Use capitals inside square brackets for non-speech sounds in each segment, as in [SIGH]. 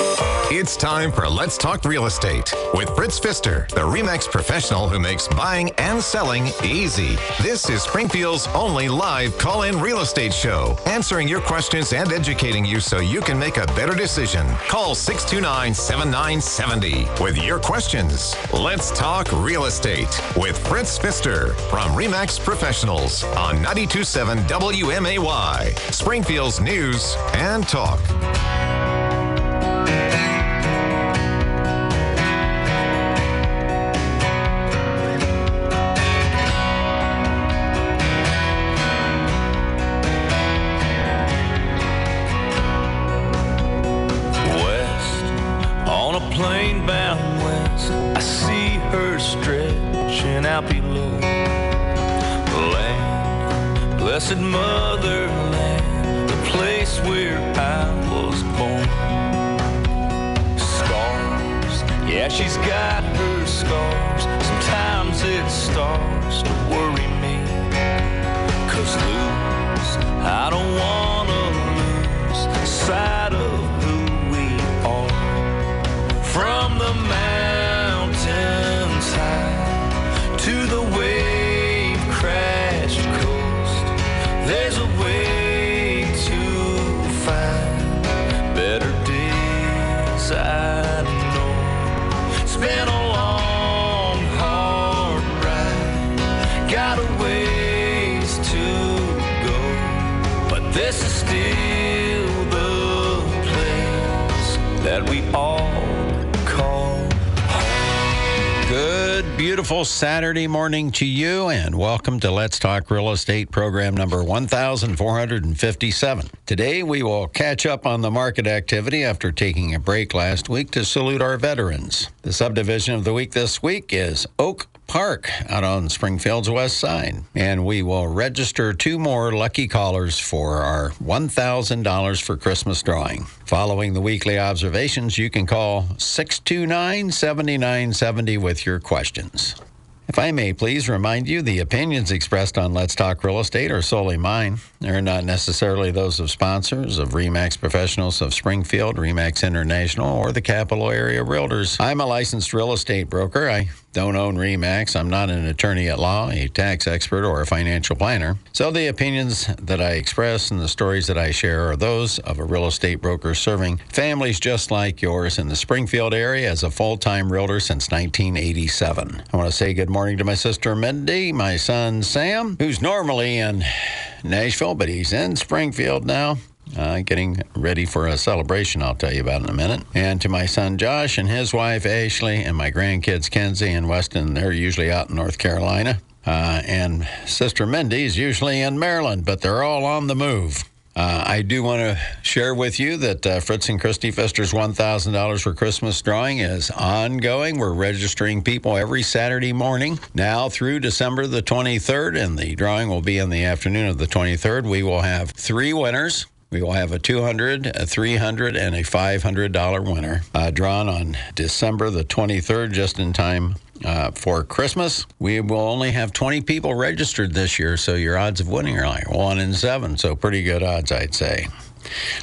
It's time for Let's Talk Real Estate with Fritz Pfister, the REMAX professional who makes buying and selling easy. This is Springfield's only live call in real estate show, answering your questions and educating you so you can make a better decision. Call 629 7970 with your questions. Let's Talk Real Estate with Fritz Pfister from REMAX Professionals on 927 WMAY, Springfield's News and Talk. Blessed motherland, the place where I was born. Scars, yeah, she's got her scars. Sometimes it starts to worry me. Cause lose, I don't wanna lose sight of who we are. From the Good, Saturday morning to you, and welcome to Let's Talk Real Estate program number 1457. Today, we will catch up on the market activity after taking a break last week to salute our veterans. The subdivision of the week this week is Oak Park out on Springfield's west side. And we will register two more lucky callers for our $1,000 for Christmas drawing. Following the weekly observations, you can call 629 7970 with your questions. If I may please remind you, the opinions expressed on Let's Talk Real Estate are solely mine. They're not necessarily those of sponsors, of REMAX Professionals of Springfield, REMAX International, or the Capital Area Realtors. I'm a licensed real estate broker. I don't own REMAX. I'm not an attorney at law, a tax expert, or a financial planner. So the opinions that I express and the stories that I share are those of a real estate broker serving families just like yours in the Springfield area as a full time realtor since 1987. I want to say good morning to my sister Mindy, my son Sam, who's normally in Nashville, but he's in Springfield now. Uh, getting ready for a celebration I'll tell you about in a minute. And to my son Josh and his wife Ashley, and my grandkids Kenzie and Weston, they're usually out in North Carolina. Uh, and Sister Mindy's usually in Maryland, but they're all on the move. Uh, I do want to share with you that uh, Fritz and Christy Pfister's $1,000 for Christmas drawing is ongoing. We're registering people every Saturday morning now through December the 23rd, and the drawing will be in the afternoon of the 23rd. We will have three winners. We will have a 200, a 300, and a $500 winner uh, drawn on December the 23rd, just in time uh, for Christmas. We will only have 20 people registered this year, so your odds of winning are like one in seven. So pretty good odds, I'd say.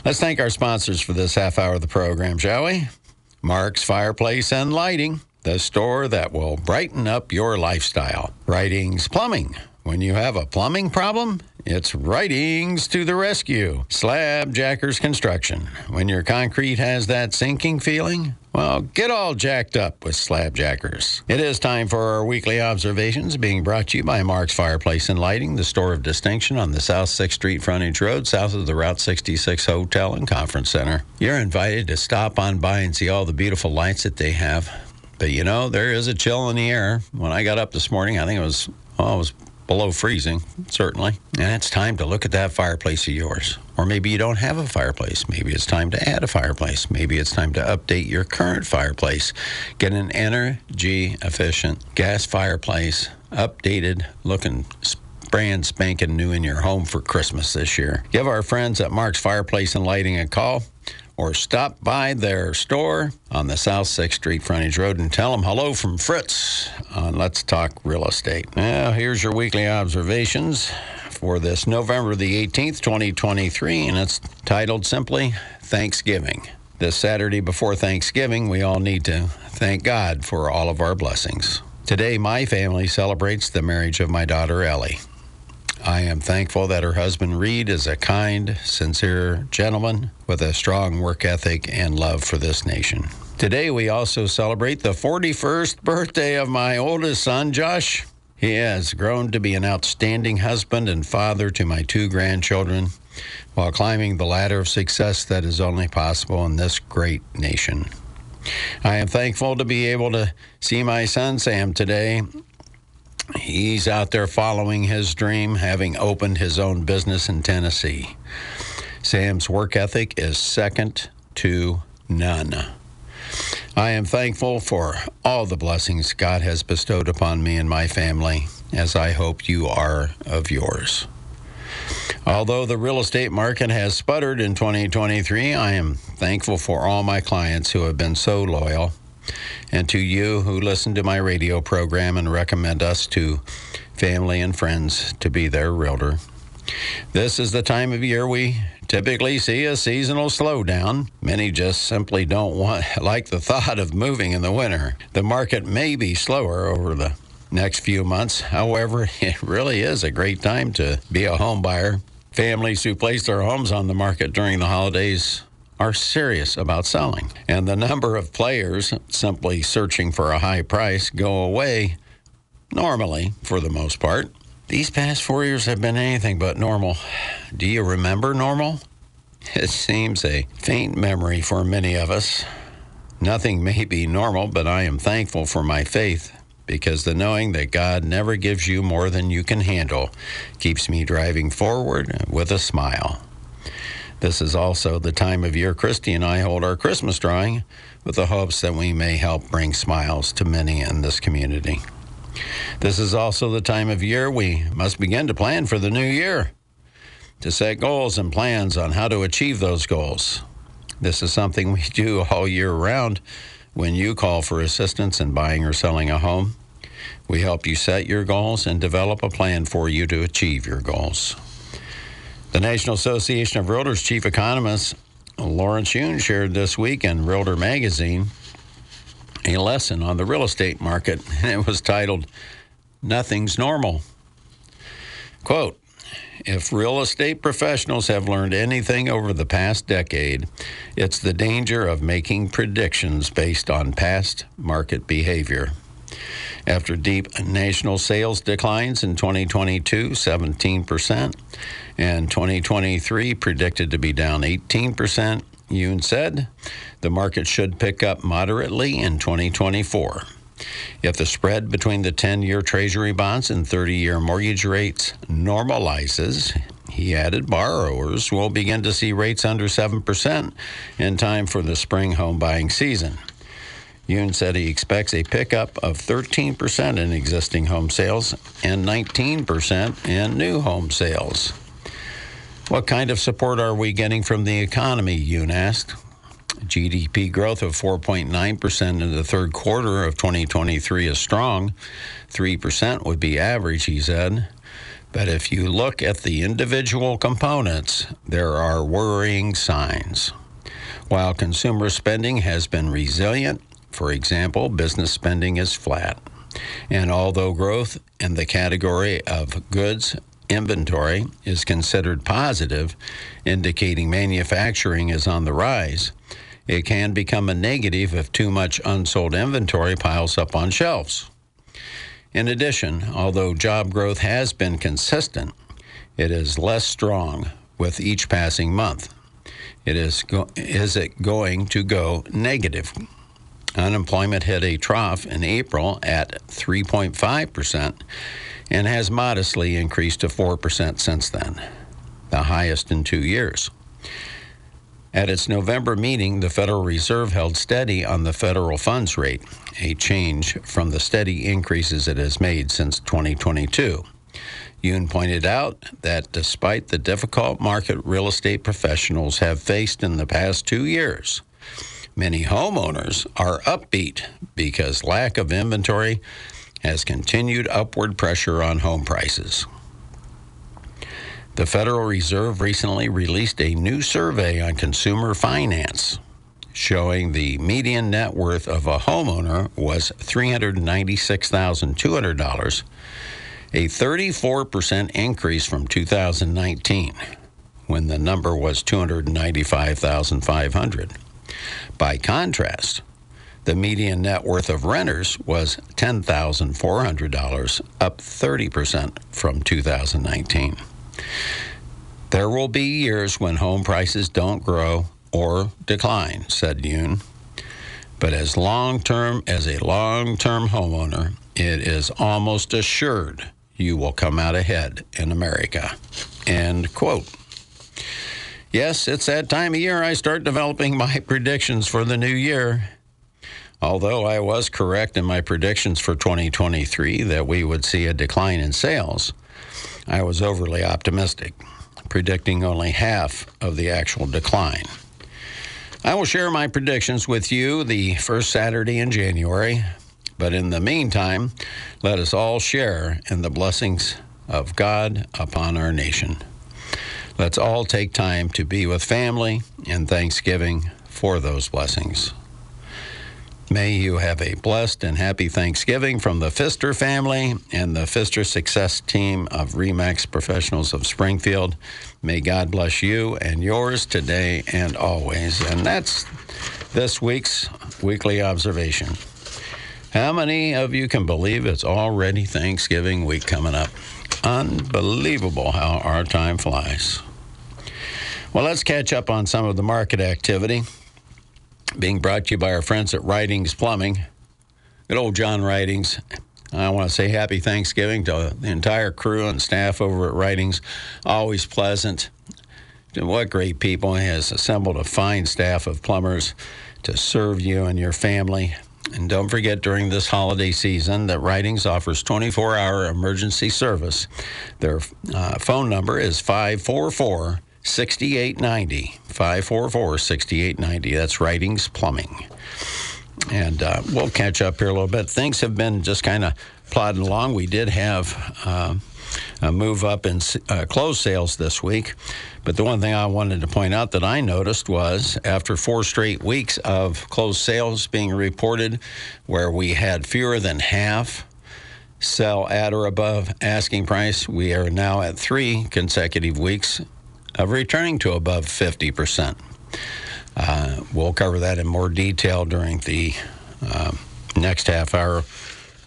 Let's thank our sponsors for this half hour of the program, shall we? Mark's Fireplace and Lighting, the store that will brighten up your lifestyle. Writings Plumbing. When you have a plumbing problem, it's Writings to the rescue. Slab Jackers Construction. When your concrete has that sinking feeling, well, get all jacked up with Slab Jackers. It is time for our weekly observations being brought to you by Mark's Fireplace and Lighting, the store of distinction on the South 6th Street frontage road, south of the Route 66 Hotel and Conference Center. You're invited to stop on by and see all the beautiful lights that they have. But you know, there is a chill in the air. When I got up this morning, I think it was, oh, it was below freezing, certainly. And it's time to look at that fireplace of yours. Or maybe you don't have a fireplace. Maybe it's time to add a fireplace. Maybe it's time to update your current fireplace. Get an energy efficient gas fireplace, updated, looking brand spanking new in your home for Christmas this year. Give our friends at Mark's Fireplace and Lighting a call or stop by their store on the South 6th Street frontage road and tell them hello from Fritz on Let's Talk Real Estate. Now, here's your weekly observations for this November the 18th, 2023, and it's titled simply Thanksgiving. This Saturday before Thanksgiving, we all need to thank God for all of our blessings. Today, my family celebrates the marriage of my daughter Ellie. I am thankful that her husband Reed is a kind, sincere gentleman with a strong work ethic and love for this nation. Today, we also celebrate the 41st birthday of my oldest son, Josh. He has grown to be an outstanding husband and father to my two grandchildren while climbing the ladder of success that is only possible in this great nation. I am thankful to be able to see my son Sam today. He's out there following his dream, having opened his own business in Tennessee. Sam's work ethic is second to none. I am thankful for all the blessings God has bestowed upon me and my family, as I hope you are of yours. Although the real estate market has sputtered in 2023, I am thankful for all my clients who have been so loyal, and to you who listen to my radio program and recommend us to family and friends to be their realtor. This is the time of year we typically see a seasonal slowdown. Many just simply don't want [LAUGHS] like the thought of moving in the winter. The market may be slower over the next few months. However, [LAUGHS] it really is a great time to be a home buyer. Families who place their homes on the market during the holidays are serious about selling, and the number of players simply searching for a high price go away normally for the most part. These past four years have been anything but normal. Do you remember normal? It seems a faint memory for many of us. Nothing may be normal, but I am thankful for my faith because the knowing that God never gives you more than you can handle keeps me driving forward with a smile. This is also the time of year Christy and I hold our Christmas drawing with the hopes that we may help bring smiles to many in this community. This is also the time of year we must begin to plan for the new year, to set goals and plans on how to achieve those goals. This is something we do all year round when you call for assistance in buying or selling a home. We help you set your goals and develop a plan for you to achieve your goals. The National Association of Realtors Chief Economist Lawrence Yun shared this week in Realtor Magazine a lesson on the real estate market, and [LAUGHS] it was titled Nothing's Normal. Quote If real estate professionals have learned anything over the past decade, it's the danger of making predictions based on past market behavior. After deep national sales declines in 2022, 17%, and 2023 predicted to be down 18%, Yun said the market should pick up moderately in 2024. If the spread between the 10 year Treasury bonds and 30 year mortgage rates normalizes, he added borrowers will begin to see rates under 7% in time for the spring home buying season. Yun said he expects a pickup of 13% in existing home sales and 19% in new home sales. What kind of support are we getting from the economy? Yun asked. GDP growth of 4.9% in the third quarter of 2023 is strong. 3% would be average, he said. But if you look at the individual components, there are worrying signs. While consumer spending has been resilient, for example, business spending is flat. And although growth in the category of goods inventory is considered positive, indicating manufacturing is on the rise, it can become a negative if too much unsold inventory piles up on shelves. In addition, although job growth has been consistent, it is less strong with each passing month. It is, go- is it going to go negative? Unemployment hit a trough in April at 3.5% and has modestly increased to 4% since then, the highest in two years. At its November meeting, the Federal Reserve held steady on the federal funds rate, a change from the steady increases it has made since 2022. Yun pointed out that despite the difficult market real estate professionals have faced in the past two years, many homeowners are upbeat because lack of inventory has continued upward pressure on home prices. The Federal Reserve recently released a new survey on consumer finance, showing the median net worth of a homeowner was $396,200, a 34% increase from 2019 when the number was 295,500. By contrast, the median net worth of renters was $10,400, up 30% from 2019. There will be years when home prices don't grow or decline, said Yun. But as long term as a long term homeowner, it is almost assured you will come out ahead in America. End quote. Yes, it's that time of year I start developing my [LAUGHS] predictions for the new year. Although I was correct in my predictions for 2023 that we would see a decline in sales, I was overly optimistic, predicting only half of the actual decline. I will share my predictions with you the first Saturday in January, but in the meantime, let us all share in the blessings of God upon our nation. Let's all take time to be with family and thanksgiving for those blessings. May you have a blessed and happy Thanksgiving from the Pfister family and the Pfister Success Team of REMAX Professionals of Springfield. May God bless you and yours today and always. And that's this week's weekly observation. How many of you can believe it's already Thanksgiving week coming up? Unbelievable how our time flies. Well, let's catch up on some of the market activity being brought to you by our friends at Writings Plumbing. Good old John Writings. I want to say happy Thanksgiving to the entire crew and staff over at Writings. Always pleasant. What great people. He has assembled a fine staff of plumbers to serve you and your family. And don't forget during this holiday season that Writings offers 24 hour emergency service. Their uh, phone number is 544 6890. 544 6890. That's Writings Plumbing. And uh, we'll catch up here a little bit. Things have been just kind of plodding along. We did have uh, a move up in uh, closed sales this week. But the one thing I wanted to point out that I noticed was after four straight weeks of closed sales being reported, where we had fewer than half sell at or above asking price, we are now at three consecutive weeks of returning to above 50%. Uh, we'll cover that in more detail during the uh, next half hour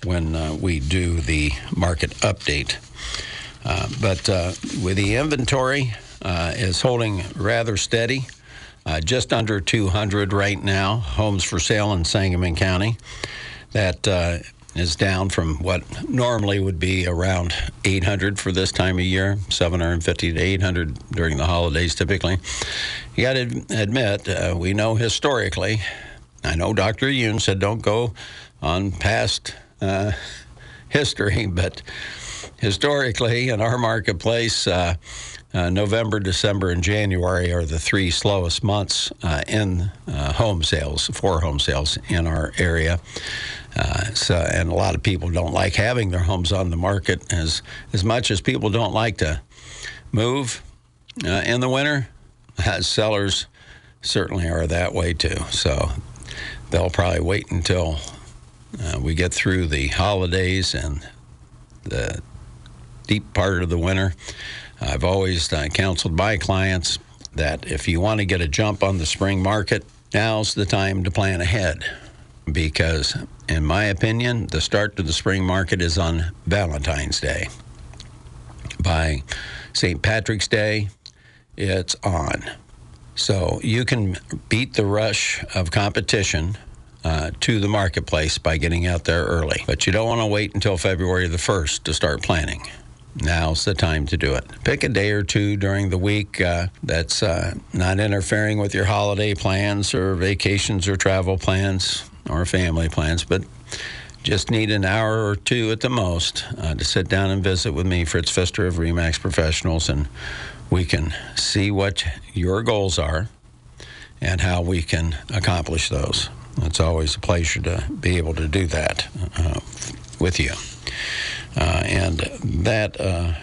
when uh, we do the market update. Uh, but uh, with the inventory uh, is holding rather steady, just under 200 right now, homes for sale in Sangamon County. That is down from what normally would be around 800 for this time of year, 750 to 800 during the holidays typically. You got to admit, uh, we know historically, I know Dr. Yun said don't go on past uh, history, [LAUGHS] but historically in our marketplace, uh, uh, November, December, and January are the three slowest months uh, in uh, home sales, for home sales in our area. Uh, so, and a lot of people don't like having their homes on the market as as much as people don't like to move uh, in the winter. sellers certainly are that way too. So they'll probably wait until uh, we get through the holidays and the deep part of the winter. I've always uh, counseled my clients that if you want to get a jump on the spring market, now's the time to plan ahead because, in my opinion, the start to the spring market is on Valentine's Day. By St. Patrick's Day, it's on. So you can beat the rush of competition uh, to the marketplace by getting out there early. But you don't want to wait until February the 1st to start planning. Now's the time to do it. Pick a day or two during the week uh, that's uh, not interfering with your holiday plans or vacations or travel plans or family plans, but just need an hour or two at the most uh, to sit down and visit with me, Fritz Pfister of Remax Professionals, and we can see what your goals are and how we can accomplish those. It's always a pleasure to be able to do that uh, with you. Uh, and that, uh,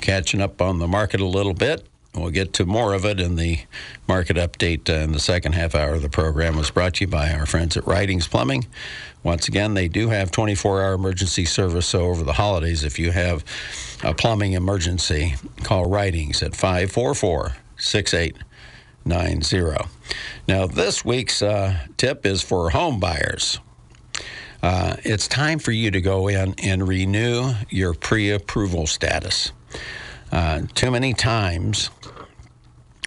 catching up on the market a little bit, We'll get to more of it in the market update uh, in the second half hour of the program. Was brought to you by our friends at Writings Plumbing. Once again, they do have 24 hour emergency service. So over the holidays, if you have a plumbing emergency, call Writings at 544 6890. Now, this week's uh, tip is for home buyers. Uh, it's time for you to go in and renew your pre approval status. Uh, too many times,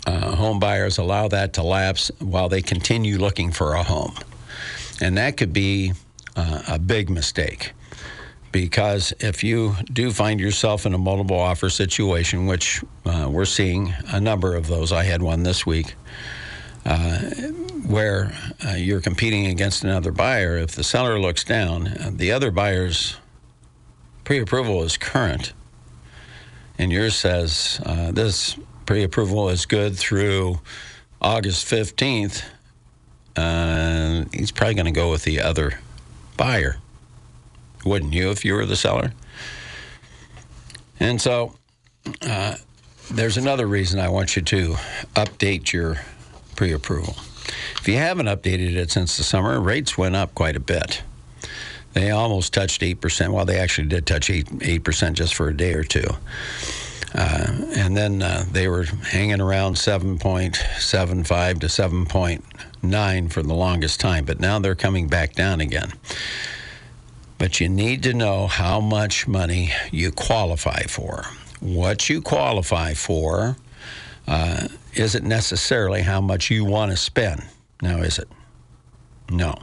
uh, home buyers allow that to lapse while they continue looking for a home. And that could be uh, a big mistake because if you do find yourself in a multiple offer situation, which uh, we're seeing a number of those, I had one this week. Uh, where uh, you're competing against another buyer, if the seller looks down, uh, the other buyer's pre approval is current, and yours says uh, this pre approval is good through August 15th, uh, he's probably going to go with the other buyer. Wouldn't you if you were the seller? And so uh, there's another reason I want you to update your pre approval. If you haven't updated it since the summer, rates went up quite a bit. They almost touched 8%. Well, they actually did touch 8, 8% just for a day or two. Uh, and then uh, they were hanging around 7.75 to 7.9 for the longest time, but now they're coming back down again. But you need to know how much money you qualify for. What you qualify for uh, isn't necessarily how much you want to spend. Now, is it? No.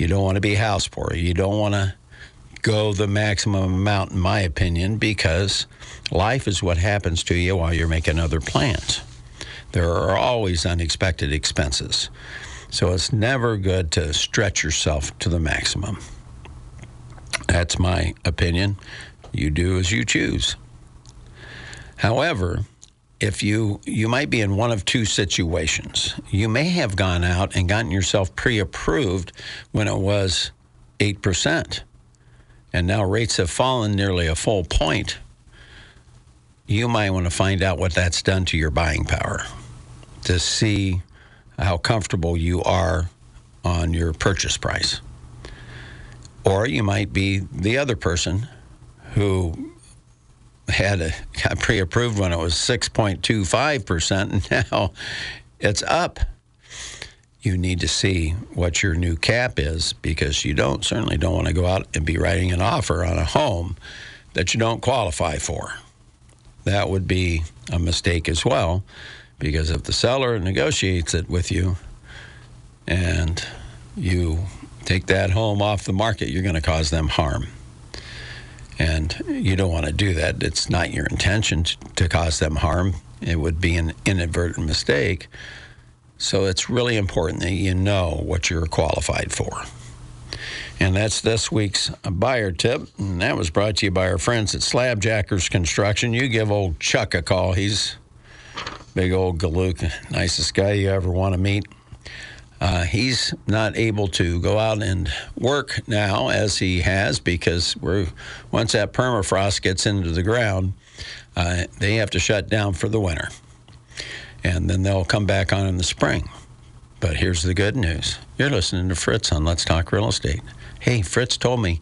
You don't want to be house poor. You don't want to go the maximum amount, in my opinion, because life is what happens to you while you're making other plans. There are always unexpected expenses. So it's never good to stretch yourself to the maximum. That's my opinion. You do as you choose. However, if you you might be in one of two situations. You may have gone out and gotten yourself pre-approved when it was 8% and now rates have fallen nearly a full point, you might want to find out what that's done to your buying power to see how comfortable you are on your purchase price. Or you might be the other person who had a got pre-approved when it was 6.25% and [LAUGHS] now it's up you need to see what your new cap is because you don't certainly don't want to go out and be writing an offer on a home that you don't qualify for. That would be a mistake as well because if the seller negotiates it with you and you take that home off the market, you're going to cause them harm. And you don't want to do that. It's not your intention to cause them harm. It would be an inadvertent mistake so it's really important that you know what you're qualified for. And that's this week's buyer tip. And that was brought to you by our friends at Slabjackers Construction. You give old Chuck a call. He's big old Galuk, nicest guy you ever want to meet. Uh, he's not able to go out and work now as he has because we're once that permafrost gets into the ground, uh, they have to shut down for the winter and then they'll come back on in the spring. But here's the good news you're listening to Fritz on Let's Talk Real Estate. Hey, Fritz told me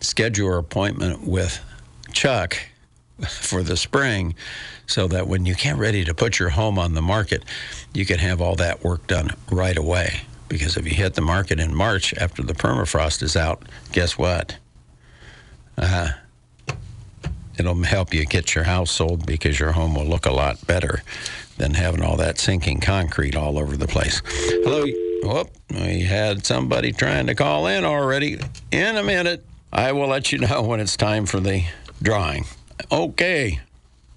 schedule your appointment with Chuck for the spring so that when you get ready to put your home on the market, you can have all that work done right away. Because if you hit the market in March after the permafrost is out, guess what? Uh, it'll help you get your house sold because your home will look a lot better than having all that sinking concrete all over the place. Hello. Whoop, we had somebody trying to call in already. In a minute, I will let you know when it's time for the drawing. Okay.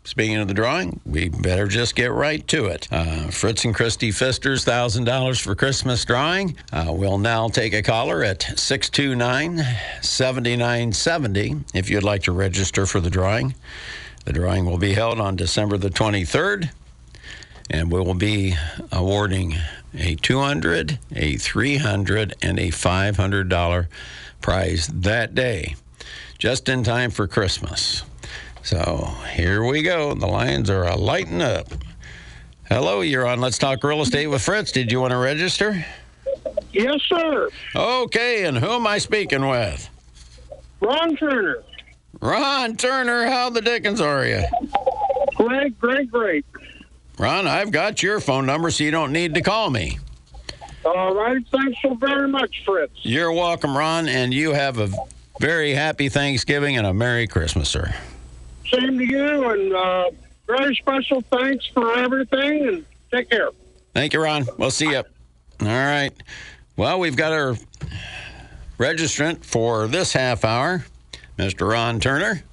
Speaking of the drawing, we better just get right to it. Uh, Fritz and Christy Pfister's $1,000 for Christmas drawing. Uh, we'll now take a caller at 629 7970 if you'd like to register for the drawing. The drawing will be held on December the 23rd and we will be awarding a 200 a 300 and a $500 prize that day just in time for christmas So here we go. The lines are a lighting up. Hello, you're on Let's Talk Real Estate with Fritz. Did you want to register? Yes, sir. Okay, and who am I speaking with? Ron Turner. Ron Turner, how the dickens are you? Great, great, great. Ron, I've got your phone number, so you don't need to call me. All right. Thanks so very much, Fritz. You're welcome, Ron, and you have a very happy Thanksgiving and a Merry Christmas, sir. Same to you, and uh, very special thanks for everything, and take care. Thank you, Ron. We'll see you. All right. Well, we've got our registrant for this half hour, Mr. Ron Turner.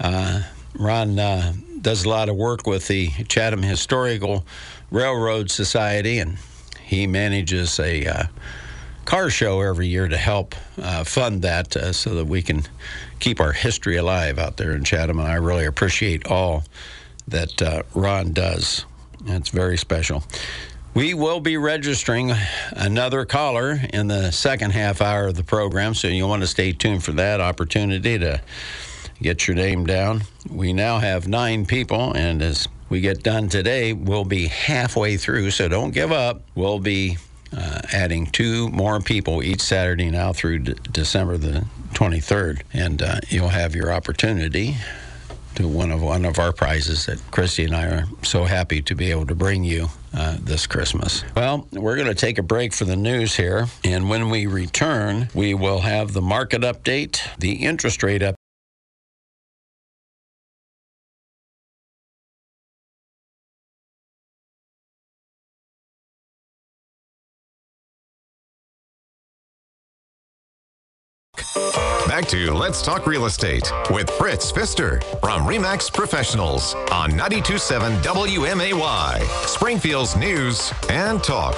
Uh, Ron uh, does a lot of work with the Chatham Historical Railroad Society, and he manages a uh, car show every year to help uh, fund that uh, so that we can keep our history alive out there in Chatham. And I really appreciate all that uh, Ron does. It's very special. We will be registering another caller in the second half hour of the program, so you'll want to stay tuned for that opportunity to get your name down. We now have nine people, and as we get done today, we'll be halfway through, so don't give up. We'll be uh, adding two more people each Saturday now through December the 23rd, and uh, you'll have your opportunity to one of one of our prizes that Christy and I are so happy to be able to bring you uh, this Christmas. Well, we're going to take a break for the news here, and when we return, we will have the market update, the interest rate update. To Let's Talk Real Estate with Fritz Pfister from REMAX Professionals on 927 WMAY, Springfield's News and Talk.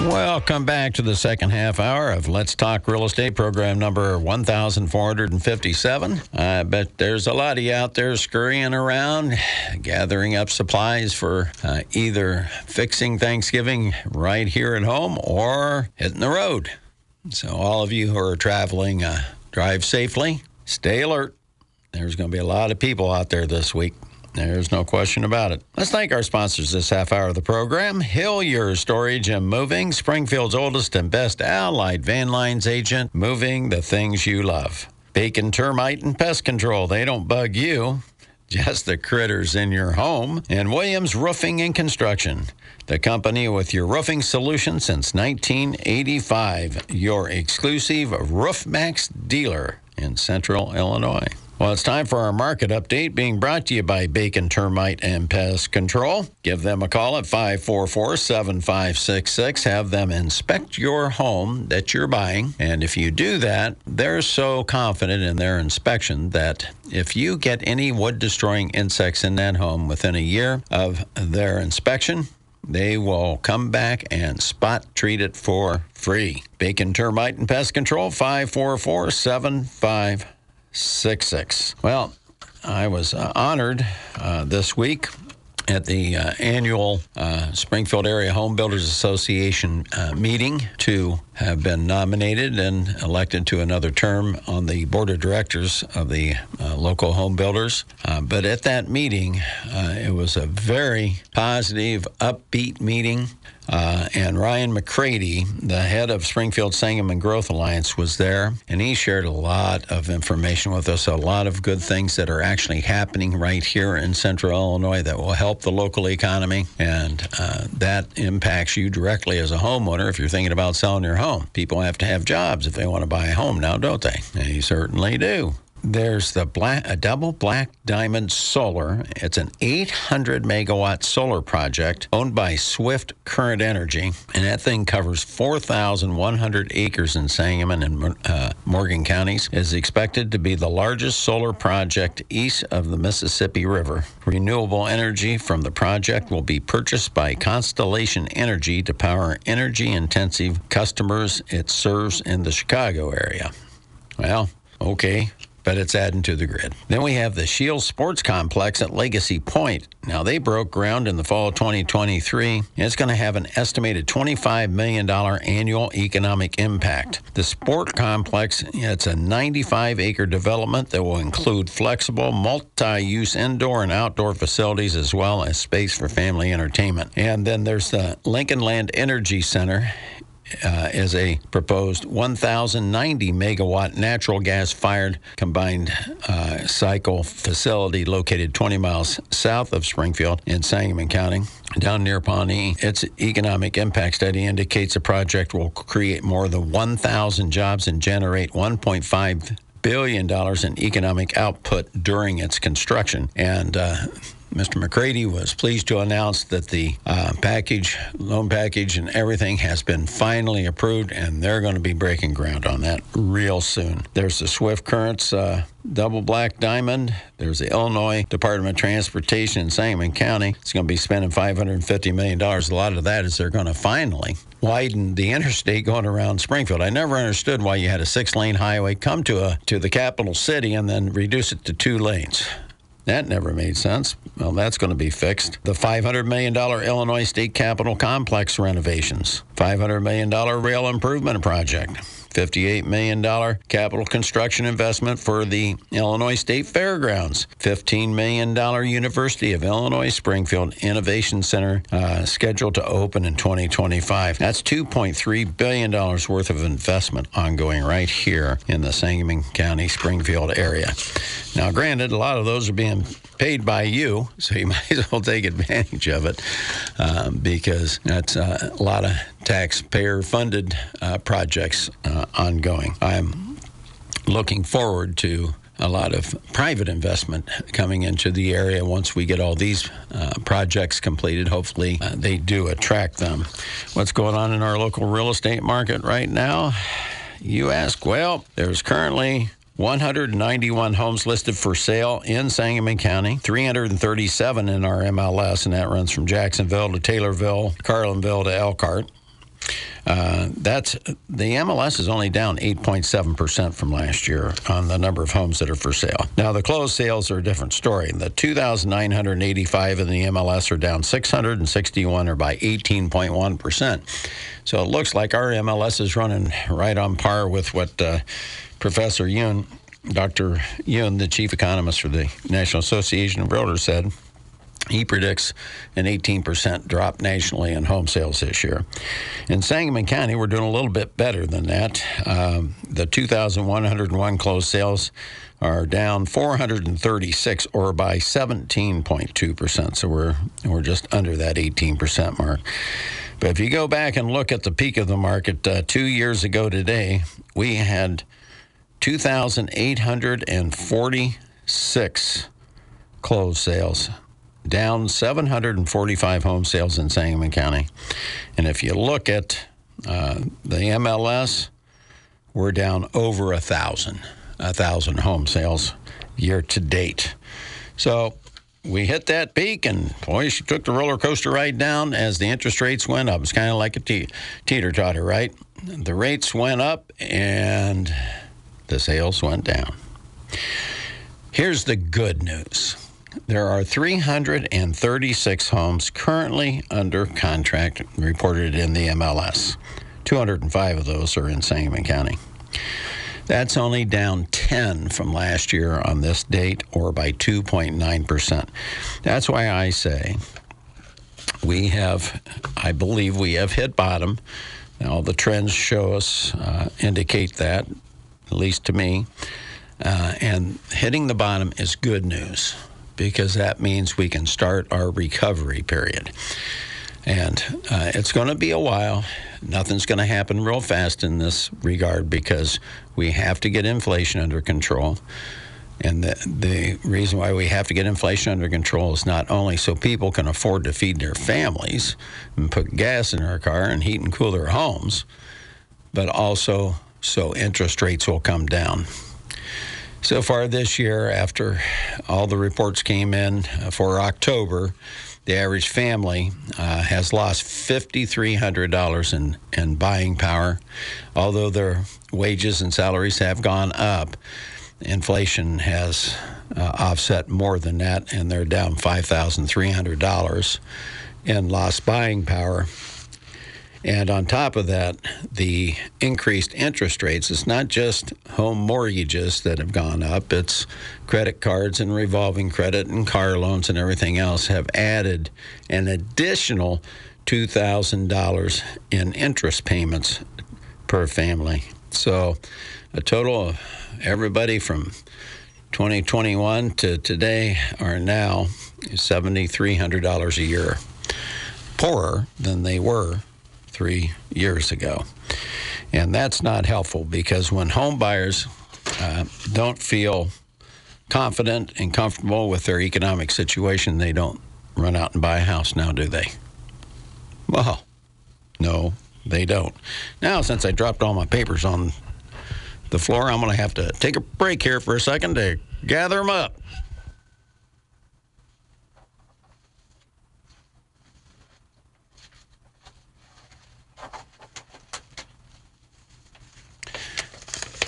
Welcome back to the second half hour of Let's Talk Real Estate, program number 1457. I bet there's a lot of you out there scurrying around, gathering up supplies for uh, either fixing Thanksgiving right here at home or hitting the road. So, all of you who are traveling, uh, drive safely, stay alert. There's going to be a lot of people out there this week. There's no question about it. Let's thank our sponsors this half hour of the program Hillier Storage and Moving, Springfield's oldest and best allied van lines agent, moving the things you love. Bacon Termite and Pest Control, they don't bug you, just the critters in your home. And Williams Roofing and Construction, the company with your roofing solution since 1985, your exclusive Roof Maxx dealer in Central Illinois. Well, it's time for our market update being brought to you by Bacon Termite and Pest Control. Give them a call at 544 7566. Have them inspect your home that you're buying. And if you do that, they're so confident in their inspection that if you get any wood destroying insects in that home within a year of their inspection, they will come back and spot treat it for free. Bacon Termite and Pest Control, 544 7566. Well, I was uh, honored uh, this week at the uh, annual uh, Springfield Area Home Builders Association uh, meeting to have been nominated and elected to another term on the board of directors of the uh, local home builders. But at that meeting, it was a very positive, upbeat meeting. Uh, and Ryan McCrady, the head of Springfield Sangamon Growth Alliance, was there, and he shared a lot of information with us, a lot of good things that are actually happening right here in Central Illinois that will help the local economy, and uh, that impacts you directly as a homeowner if you're thinking about selling your home. People have to have jobs if they want to buy a home now, don't they? They certainly do. There's the black, a double black diamond solar. It's an 800 megawatt solar project owned by Swift Current Energy, and that thing covers 4,100 acres in Sangamon and uh, Morgan counties. Is expected to be the largest solar project east of the Mississippi River. Renewable energy from the project will be purchased by Constellation Energy to power energy-intensive customers it serves in the Chicago area. Well, okay. But it's adding to the grid. Then we have the Shield Sports Complex at Legacy Pointe. Now, they broke ground in the fall of 2023. It's going to have an estimated $25 million annual economic impact. The sport complex, it's a 95 acre development that will include flexible, multi use indoor and outdoor facilities as well as space for family entertainment. And then there's the Lincoln Land Energy Center uh, is a proposed 1,090 megawatt natural gas fired combined uh, cycle facility located 20 miles south of Springfield in Sangamon County. Down near Pawnee, its economic impact study indicates the project will create more than 1,000 jobs and generate 1.5 billion dollars in economic output during its construction. And uh, Mr. McCrady was pleased to announce that the uh, package, loan package, and everything has been finally approved, and they're going to be breaking ground on that real soon. There's the Swift Currents uh, Double Black Diamond. There's the Illinois Department of Transportation in Sangamon County. It's going to be spending $550 million. A lot of that is they're going to finally widen the interstate going around Springfield. I never understood why you had a six-lane highway come to a to the capital city and then reduce it to two lanes. That never made sense. Well, that's going to be fixed. The $500 million Illinois State Capitol Complex renovations, $500 million rail improvement project. $58 million capital construction investment for the Illinois State Fairgrounds, $15 million University of Illinois Springfield Innovation Center uh, scheduled to open in 2025. That's $2.3 billion worth of investment ongoing right here in the Sangamon County Springfield area. Now, granted, a lot of those are being paid by you, so you [LAUGHS] might as well take advantage of it um, because that's uh, a lot of taxpayer funded uh, projects uh, ongoing. I'm looking forward to a lot of private investment coming into the area once we get all these uh, projects completed. Hopefully, uh, they do attract them. What's going on in our local real estate market right now? You ask, well, there's currently 191 homes listed for sale in Sangamon County, 337 in our MLS, and that runs from Jacksonville to Taylorville, Carlinville to Elkhart. Uh, that's the MLS is only down 8.7% from last year on the number of homes that are for sale. Now, the closed sales are a different story. The 2,985 in the MLS are down 661 or by 18.1%. So it looks like our MLS is running right on par with what uh, Professor Yun, Dr. Yun, the chief economist for the National Association of Realtors, said he predicts an 18% drop nationally in home sales this year. In Sangamon County, we're doing a little bit better than that. Um, the 2,101 closed sales are down 436 or by 17.2%. So we're, we're just under that 18% mark. But if you go back and look at the peak of the market uh, two years ago today, we had 2,846 closed sales down 745 home sales in Sangamon County. And if you look at uh, the MLS, we're down over a thousand, a thousand home sales year to date. So we hit that peak, and boy, she took the roller coaster ride down as the interest rates went up. It's kind of like a te- teeter totter, right? The rates went up, and the sales went down. Here's the good news there are 336 homes currently under contract reported in the MLS. 205 of those are in Sangamon County. That's only down 10 from last year on this date, or by 2.9%. That's why I say we have, I believe we have hit bottom. Now, the trends show us, uh, indicate that, at least to me. Uh, and hitting the bottom is good news because that means we can start our recovery period. And uh, it's going to be a while. Nothing's going to happen real fast in this regard because we have to get inflation under control. And the, the reason why we have to get inflation under control is not only so people can afford to feed their families and put gas in their car and heat and cool their homes, but also so interest rates will come down. So far this year, after all the reports came in uh, for October, the average family uh, has lost $5,300 in, in buying power. Although their wages and salaries have gone up, inflation has uh, offset more than that, and they're down $5,300 in lost buying power. And on top of that, the increased interest rates, it's not just home mortgages that have gone up, it's credit cards and revolving credit and car loans and everything else have added an additional $2,000 in interest payments per family. So a total of everybody from 2021 to today are now $7,300 a year poorer than they were three years ago. And that's not helpful because when home buyers uh, don't feel confident and comfortable with their economic situation, they don't run out and buy a house now, do they? Well, no, they don't. Now, since I dropped all my papers on the floor, I'm going to have to take a break here for a second to gather them up.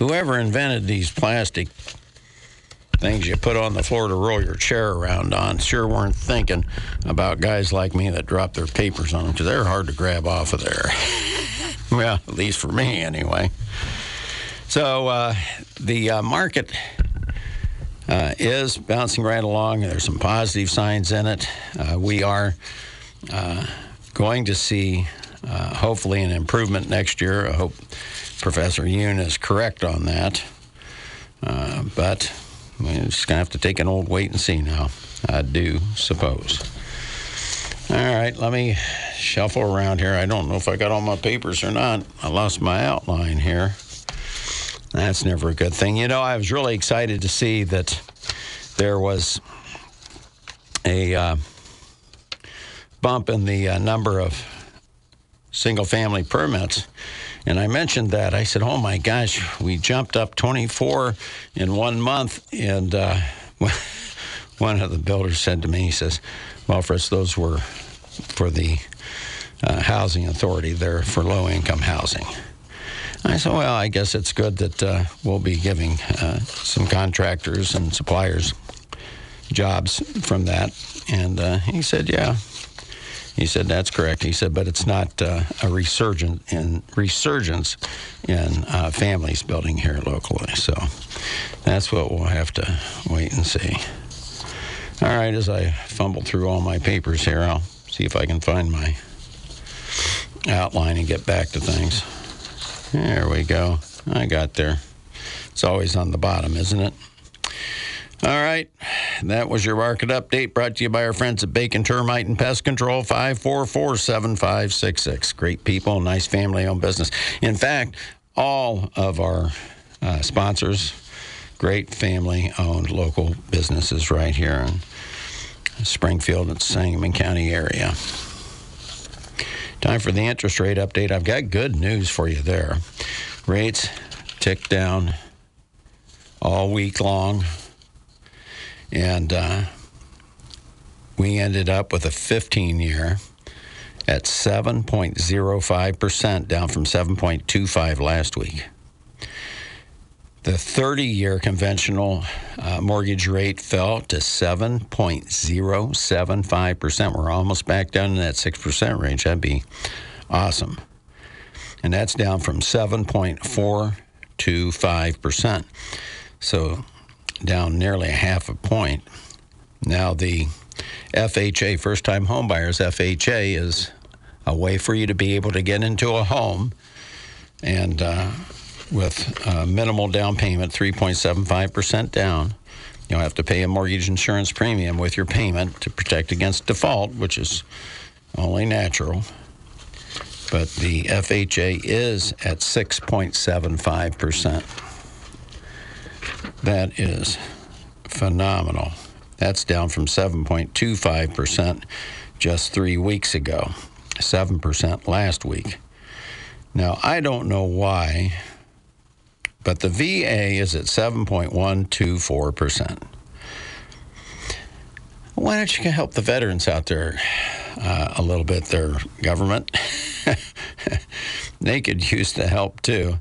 Whoever invented these plastic things you put on the floor to roll your chair around on sure weren't thinking about guys like me that drop their papers on them because they're hard to grab off of there. [LAUGHS] well, at least for me, anyway. So uh, the uh, market uh, is bouncing right along. There's some positive signs in it. Uh, we are uh, going to see, uh, hopefully, an improvement next year. I hope Professor Yun is correct on that. Uh, but we're just going to have to take an old wait and see now, I do suppose. All right, let me shuffle around here. I don't know if I got all my papers or not. I lost my outline here. That's never a good thing. You know, I was really excited to see that there was a uh, bump in the uh, number of single family permits and I mentioned that. I said, oh my gosh, we jumped up 24 in one month. And uh, [LAUGHS] one of the builders said to me, he says, well, Fritz, those were for the uh, housing authority. They're for low income housing. I said, well, I guess it's good that uh, we'll be giving uh, some contractors and suppliers jobs from that. And uh, he said, yeah, he said, "That's correct." He said, "But it's not uh, a resurgent in resurgence in uh, families building here locally." So that's what we'll have to wait and see. All right, as I fumble through all my papers here, I'll see if I can find my outline and get back to things. There we go. I got there. It's always on the bottom, isn't it? All right. That was your market update brought to you by our friends at Bacon Termite and Pest Control, 544 7566. Great people, nice family owned business. In fact, all of our uh, sponsors, great family owned local businesses right here in Springfield and Sangamon County area. Time for the interest rate update. I've got good news for you there. Rates ticked down all week long and uh, we ended up with a 15 year at 7.05%, down from 7.25 last week. The 30 year conventional uh, mortgage rate fell to 7.075%. We're almost back down in that 6% range. That'd be awesome. And that's down from 7.425%. So down nearly a half a point. Now, the FHA, first time homebuyers, FHA is a way for you to be able to get into a home and uh, with minimal down payment, 3.75% down. You'll have to pay a mortgage insurance premium with your payment to protect against default, which is only natural. But the FHA is at 6.75%. That is phenomenal. That's down from 7.25% just three weeks ago, 7% last week. Now, I don't know why, but the VA is at 7.124%. Why don't you help the veterans out there uh, a little bit, their government? [LAUGHS] they could use the help too.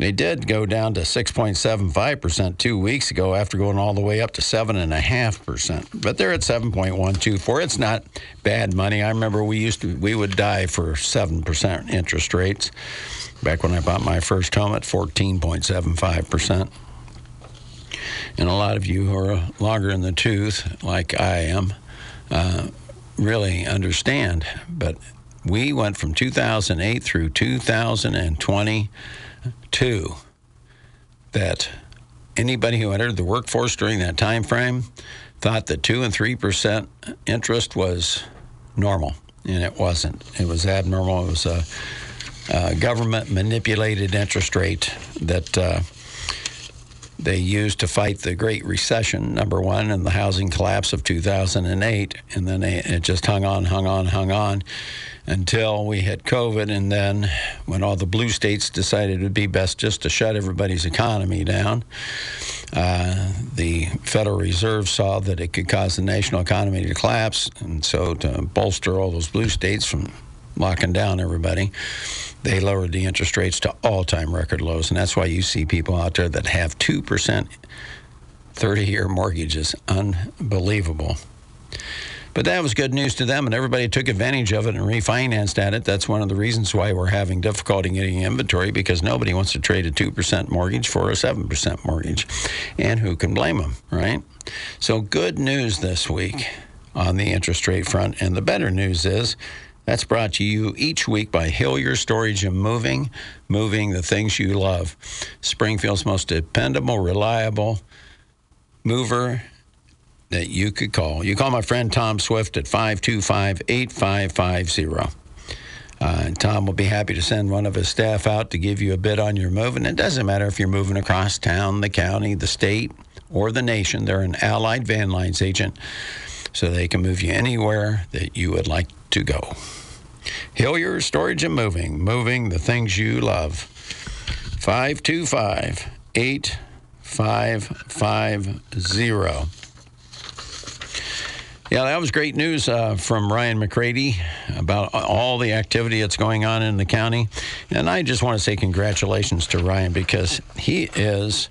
They did go down to 6.75% two weeks ago after going all the way up to 7.5%. But they're at 7.124. It's not bad money. I remember we used to, we would die for 7% interest rates back when I bought my first home at 14.75%. And a lot of you who are longer in the tooth, like I am, uh, really understand. But we went from 2008 through 2020 Two, that anybody who entered the workforce during that time frame thought that 2 and 3% interest was normal, and it wasn't. It was abnormal. It was a, a government manipulated interest rate that uh, they used to fight the Great Recession, number one, and the housing collapse of 2008. And then it just hung on, hung on, hung on until we hit COVID. And then when all the blue states decided it would be best just to shut everybody's economy down, uh, the Federal Reserve saw that it could cause the national economy to collapse. And so to bolster all those blue states from locking down everybody, they lowered the interest rates to all time record lows. And that's why you see people out there that have 2% 30 year mortgages. Unbelievable. But that was good news to them, and everybody took advantage of it and refinanced at it. That's one of the reasons why we're having difficulty getting inventory because nobody wants to trade a 2% mortgage for a 7% mortgage. And who can blame them, right? So, good news this week on the interest rate front. And the better news is that's brought to you each week by Hillier Storage and Moving, moving the things you love. Springfield's most dependable, reliable mover that you could call. You call my friend Tom Swift at 525 8550. Uh, Tom will be happy to send one of his staff out to give you a bid on your move. And it doesn't matter if you're moving across town, the county, the state, or the nation. They're an Allied Van Lines agent, so they can move you anywhere that you would like to go. Hillier Storage and Moving, moving the things you love. 525 8550. Yeah, that was great news uh, from Ryan McCrady about all the activity that's going on in the county. And I just want to say congratulations to Ryan because he is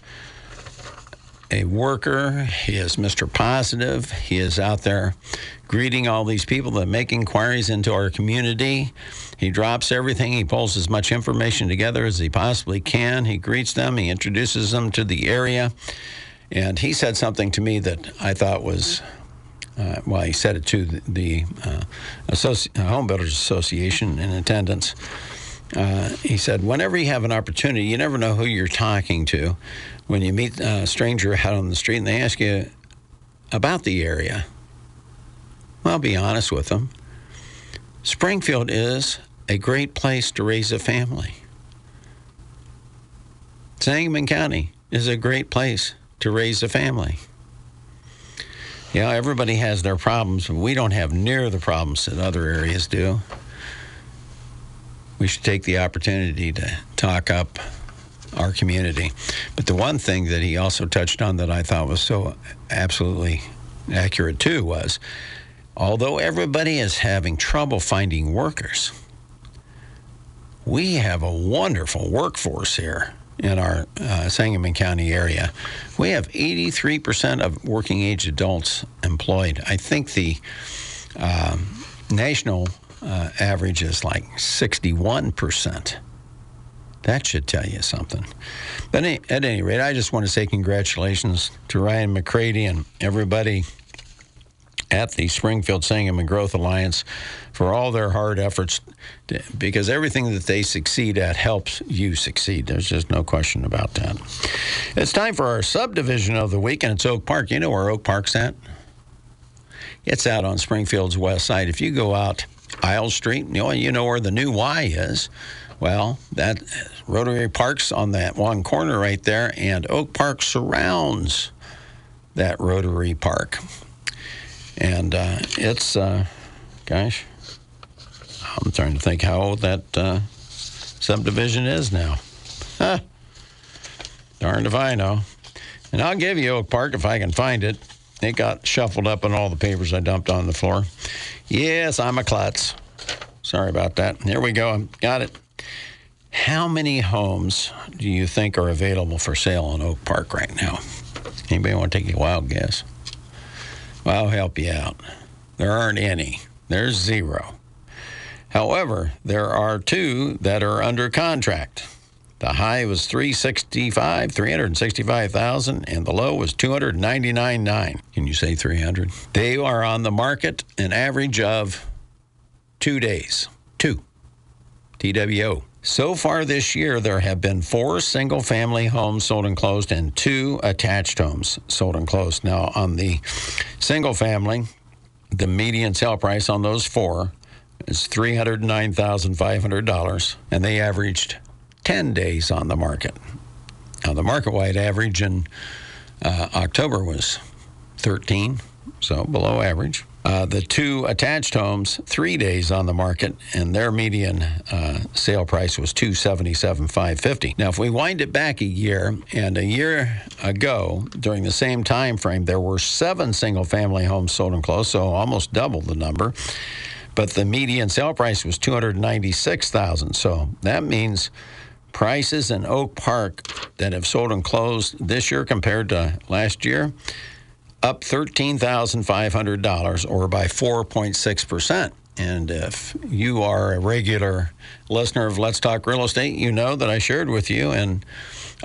a worker. He is Mr. Positive. He is out there greeting all these people that make inquiries into our community. He drops everything. He pulls as much information together as he possibly can. He greets them. He introduces them to the area. And he said something to me that I thought was, uh, well, he said it to the, the uh, Associ- Home Builders Association in attendance. Uh, he said, whenever you have an opportunity, you never know who you're talking to when you meet a stranger out on the street and they ask you about the area, well, be honest with them. Springfield is a great place to raise a family. Sangamon County is a great place to raise a family. Yeah, everybody has their problems, but we don't have near the problems that other areas do. We should take the opportunity to talk up our community. But the one thing that he also touched on that I thought was so absolutely accurate too was although everybody is having trouble finding workers, we have a wonderful workforce here in our uh, Sangamon County area. We have 83% of working age adults employed. I think the um, national uh, average is like 61%. That should tell you something. But at any rate, I just want to say congratulations to Ryan McCrady and everybody at the Springfield Sangamon Growth Alliance for all their hard efforts to, because everything that they succeed at helps you succeed. There's just no question about that. It's time for our subdivision of the week, and it's Oak Park. You know where Oak Park's at? It's out on Springfield's west side. If you go out Isle Street, you know, you know where the new Y is. Well, that Rotary Park's on that one corner right there, and Oak Park surrounds that Rotary Park. And uh, it's, uh, gosh, I'm trying to think how old that uh, subdivision is now. Huh. Darned if I know. And I'll give you Oak Park if I can find it. It got shuffled up in all the papers I dumped on the floor. Yes, I'm a klutz. Sorry about that. Here we go. Got it. How many homes do you think are available for sale in Oak Park right now? Anybody want to take a wild guess? I'll help you out. There aren't any. There's zero. However, there are two that are under contract. The high was 365, 365,000, and the low was 299.9. Can you say 300? They are on the market an average of two days. Two. TWO. So far this year, there have been four single family homes sold and closed and two attached homes sold and closed. Now, on the single family, the median sale price on those four is $309,500, and they averaged 10 days on the market. Now, the market wide average in uh, October was 13, so below average. Uh, the two attached homes, three days on the market, and their median uh, sale price was two seventy seven five fifty. Now, if we wind it back a year, and a year ago, during the same time frame, there were seven single family homes sold and closed, so almost double the number. But the median sale price was two hundred ninety six thousand. So that means prices in Oak Park that have sold and closed this year compared to last year up $13,500 or by 4.6%. And if you are a regular listener of Let's Talk Real Estate, you know that I shared with you in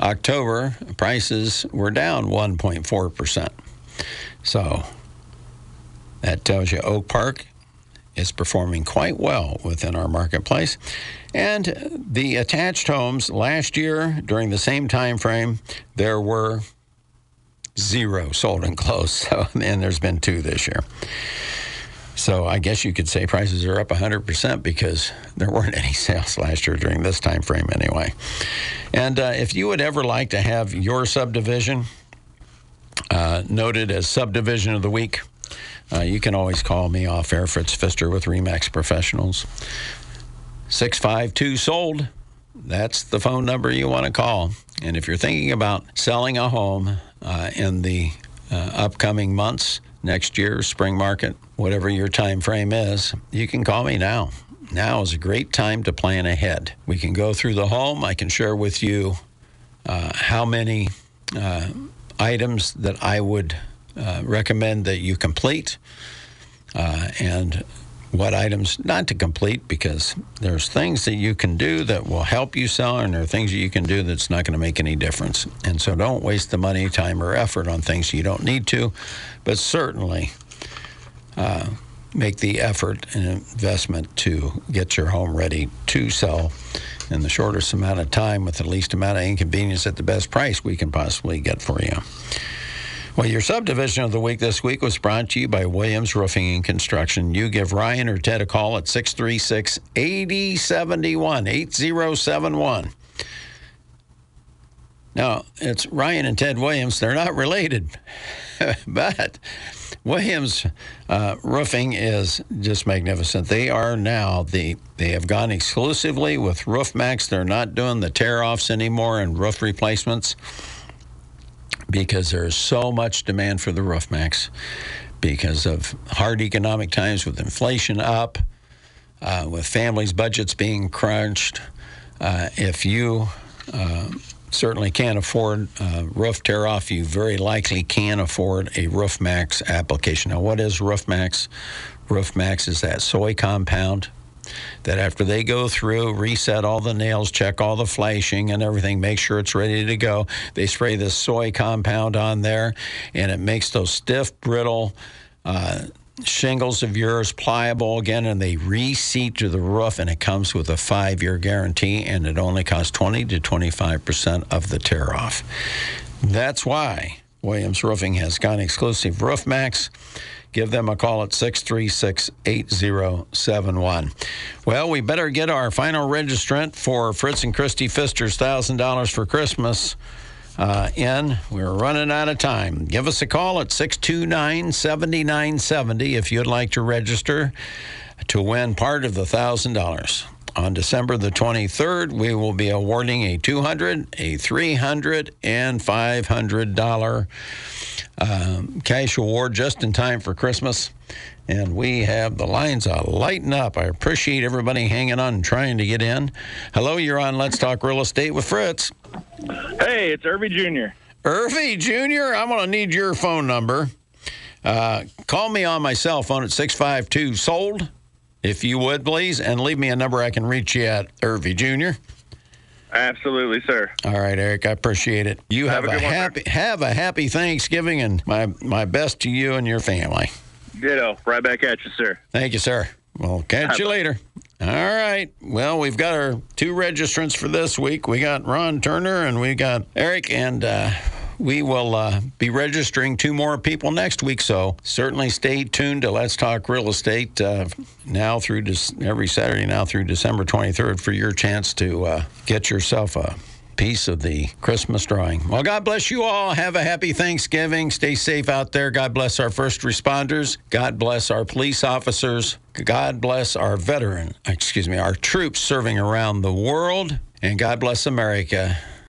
October prices were down 1.4%. So that tells you Oak Park is performing quite well within our marketplace. And the attached homes last year during the same time frame, there were zero sold and closed. [LAUGHS] So, and there's been two this year. So I guess you could say prices are up 100% because there weren't [LAUGHS] any sales last year during this time frame anyway. And uh, if you would ever like to have your subdivision uh, noted as subdivision of the week, uh, you can always call me off air, Fritz Pfister with Remax Professionals. 652 sold. That's the phone number you want to call. And if you're thinking about selling a home uh, in the uh, upcoming months, next year, spring market, whatever your time frame is, you can call me now. Now is a great time to plan ahead. We can go through the home. I can share with you uh, how many uh, items that I would uh, recommend that you complete uh, and what items not to complete because there's things that you can do that will help you sell and there are things that you can do that's not going to make any difference. And so don't waste the money time or effort on things you don't need to but certainly uh, make the effort and investment to get your home ready to sell in the shortest amount of time with the least amount of inconvenience at the best price we can possibly get for you well, your subdivision of the week this week was brought to you by Williams Roofing and Construction. You give Ryan or Ted a call at 636 8071 8071. Now, it's Ryan and Ted Williams. They're not related, [LAUGHS] but Williams uh, Roofing is just magnificent. They are now the they have gone exclusively with Roof RoofMax. They're not doing the tear offs anymore and roof replacements because there's so much demand for the Roof Maxx because of hard economic times with inflation up, uh, with families' budgets being crunched. Uh, if you uh, certainly can't afford roof tear off, you very likely can afford a Roof Maxx application. Now, what is Roof Maxx? Roof Maxx is that soy compound that after they go through, reset all the nails, check all the flashing and everything, make sure it's ready to go, they spray this soy compound on there, and it makes those stiff, brittle, uh, shingles of yours pliable again and they reseat to the roof and it comes with a five year guarantee and it only costs 20 to 25% of the tear off. That's why Williams Roofing has gone exclusive Roof Maxx give them a call at 636 8071. Well, we better get our final registrant for Fritz and Christy Pfister's $1,000 for Christmas. Uh, in. We're running out of time. Give us a call at 629 7970 if you'd like to register to win part of the $1,000. On December the 23rd, we will be awarding a 200, a 300, and $500 um, cash award just in time for Christmas. And we have the lines a lighting up. I appreciate everybody hanging on and trying to get in. Hello, you're on Let's Talk Real Estate with Fritz. Hey, it's Irvy Jr. Irvy Jr., I'm going to need your phone number. Uh, call me on my cell phone at 652 SOLD, if you would, please, and leave me a number I can reach you at, Irvy Jr. Absolutely, sir. All right, Eric, I appreciate it. You have, Have a a, good one, happy have a happy Thanksgiving and my my best to you and your family. Ditto. Right back at you, sir. Thank you, sir. We'll catch you [LAUGHS] later. All right. Well, we've got our two registrants for this week. We got Ron Turner and we got Eric, and uh, we will uh, be registering two more people next week. So certainly stay tuned to Let's Talk Real Estate uh, now through Dec- every Saturday now through December 23rd for your chance to uh, get yourself a piece of the Christmas drawing. Well, God bless you all. Have a happy Thanksgiving. Stay safe out there. God bless our first responders. God bless our police officers. God bless our veteran, excuse me, our troops serving around the world. And God bless America.